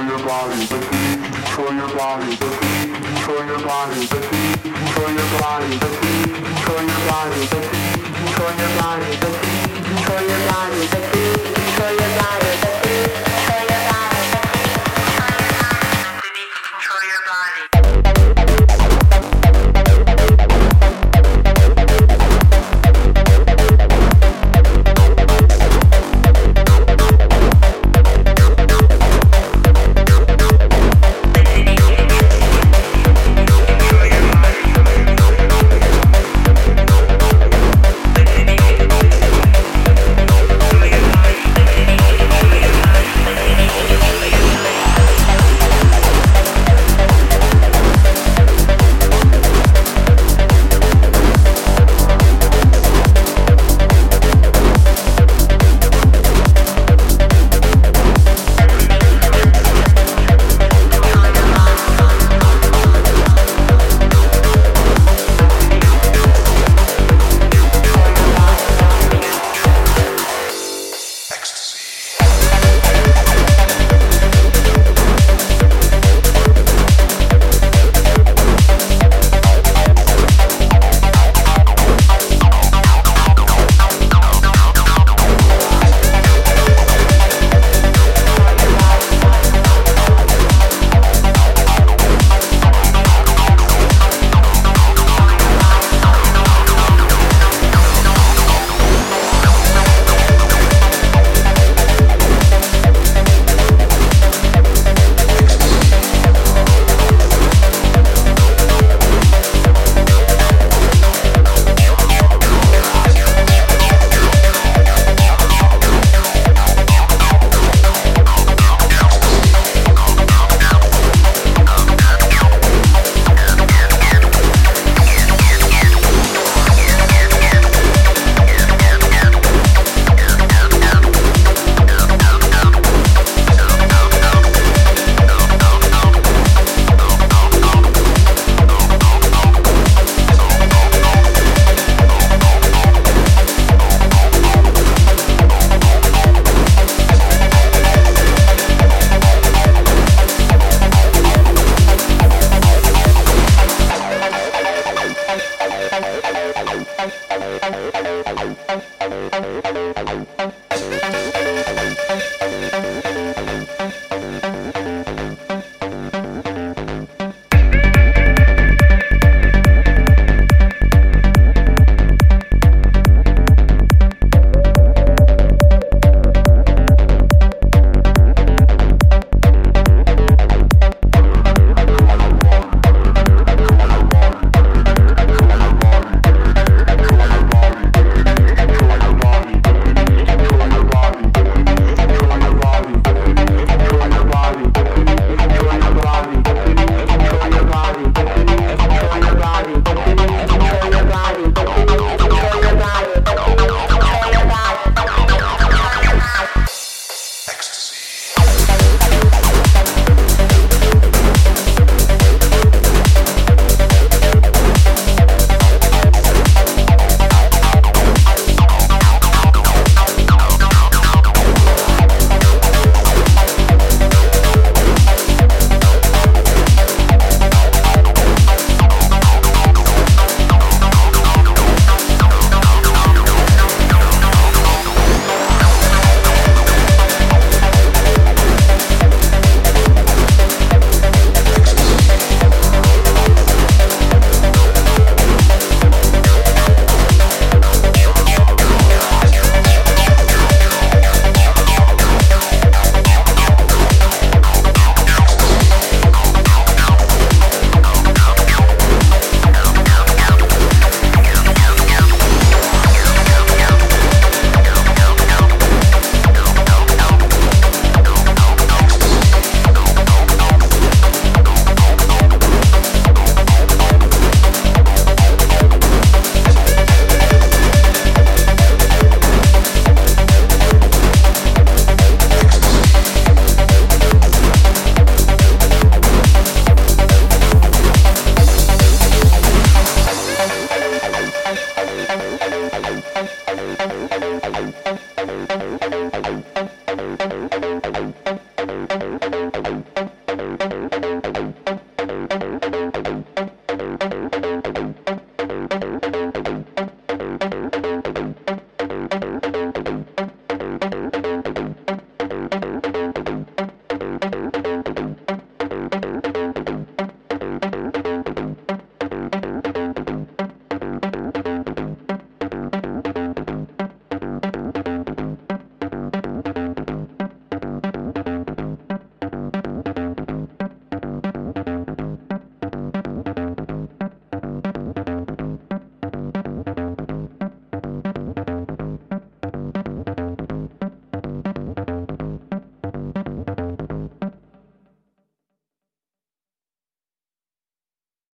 control your body, the feet control your body, the feet control your body, the feet control your body, the feet control your body, the feet control your body, the feet control your body.